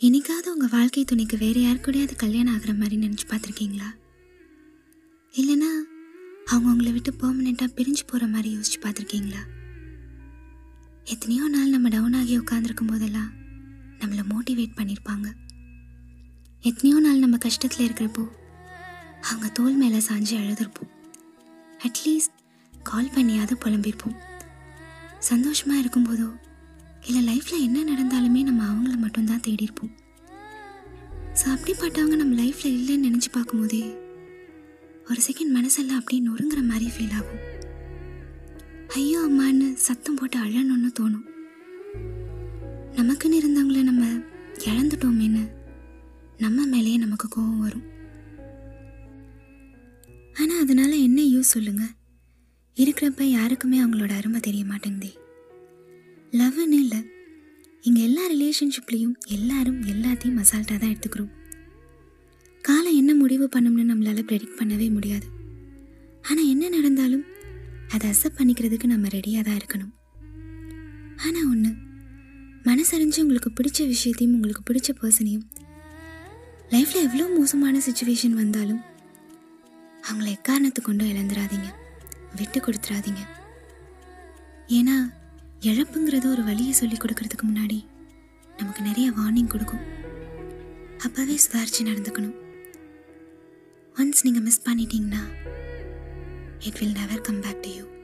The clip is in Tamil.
என்னைக்காவது உங்கள் வாழ்க்கை துணைக்கு வேறு யார் கூடயாவது கல்யாணம் ஆகிற மாதிரி நினச்சி பார்த்துருக்கீங்களா? இல்லைன்னா அவங்க உங்களை விட்டு பெர்மனெண்ட்டாக பிரிஞ்சு போகிற மாதிரி யோசிச்சு பார்த்துருக்கீங்களா? எத்தனையோ நாள் நம்ம டவுன் ஆகி உட்காந்துருக்கும் போதெல்லாம் நம்மளை மோட்டிவேட் பண்ணியிருப்பாங்க எத்தனையோ நாள் நம்ம கஷ்டத்தில் இருக்கிறப்போ அவங்க தோல் மேலே சாஞ்சு அழுதுருப்போம். அட்லீஸ்ட் கால் பண்ணியாவது புலம்பிருப்போம். சந்தோஷமாக இருக்கும்போதோ இல்லை லைஃப்பில் என்ன நடந்தாலுமே நம்ம அவங்கள மட்டும்தான் தேடியிருப்போம். ஸோ அப்படிப்பட்டவங்க நம்ம லைஃப்பில் இல்லைன்னு நினச்சி பார்க்கும்போதே ஒரு செகண்ட் மனசெல்லாம் அப்படியே நொறுங்குற மாதிரி ஃபீல் ஆகும். ஐயோ அம்மான்னு சத்தம் போட்டு அழணும்னு தோணும். நமக்குன்னு இருந்தவங்கள நம்ம இழந்துட்டோமேன்னு நம்ம மேலேயே நமக்கு கோபம் வரும். ஆனால் அதனால என்ன யூஸ் சொல்லுங்க? இருக்கிறப்ப யாருக்குமே அவங்களோட அருமை தெரிய மாட்டேங்குதே. லவ்னு இல்லை. இங்கே எல்லா ரிலேஷன்ஷிப்லேயும் எல்லாரும் எல்லாத்தையும் அசால்ட்டாக தான் எடுத்துக்கிறோம். காலம் என்ன முடிவு பண்ணும்னு நம்மளால் ப்ரெடிக்ட் பண்ணவே முடியாது. ஆனால் என்ன நடந்தாலும் அதை அக்செப்ட் பண்ணிக்கிறதுக்கு நம்ம ரெடியாக தான் இருக்கணும். ஆனால் ஒன்று மனசறிஞ்சு உங்களுக்கு பிடிச்ச விஷயத்தையும் உங்களுக்கு பிடிச்ச பர்சனையும் லைஃப்பில் எவ்வளோ மோசமான சுச்சுவேஷன் வந்தாலும் அவங்கள எக்காரணத்தை கொண்டும் இழந்துடாதீங்க விட்டு கொடுத்துடாதீங்க ஏன்னா இழப்புங்கிறது ஒரு வழியை சொல்லி கொடுக்கறதுக்கு முன்னாடி நமக்கு நிறைய வார்னிங் கொடுக்கும். அப்போவே சுதாரிச்சு நடந்துக்கணும். ஒன்ஸ் நீங்கள் மிஸ் பண்ணிட்டீங்கன்னா it will never come back to you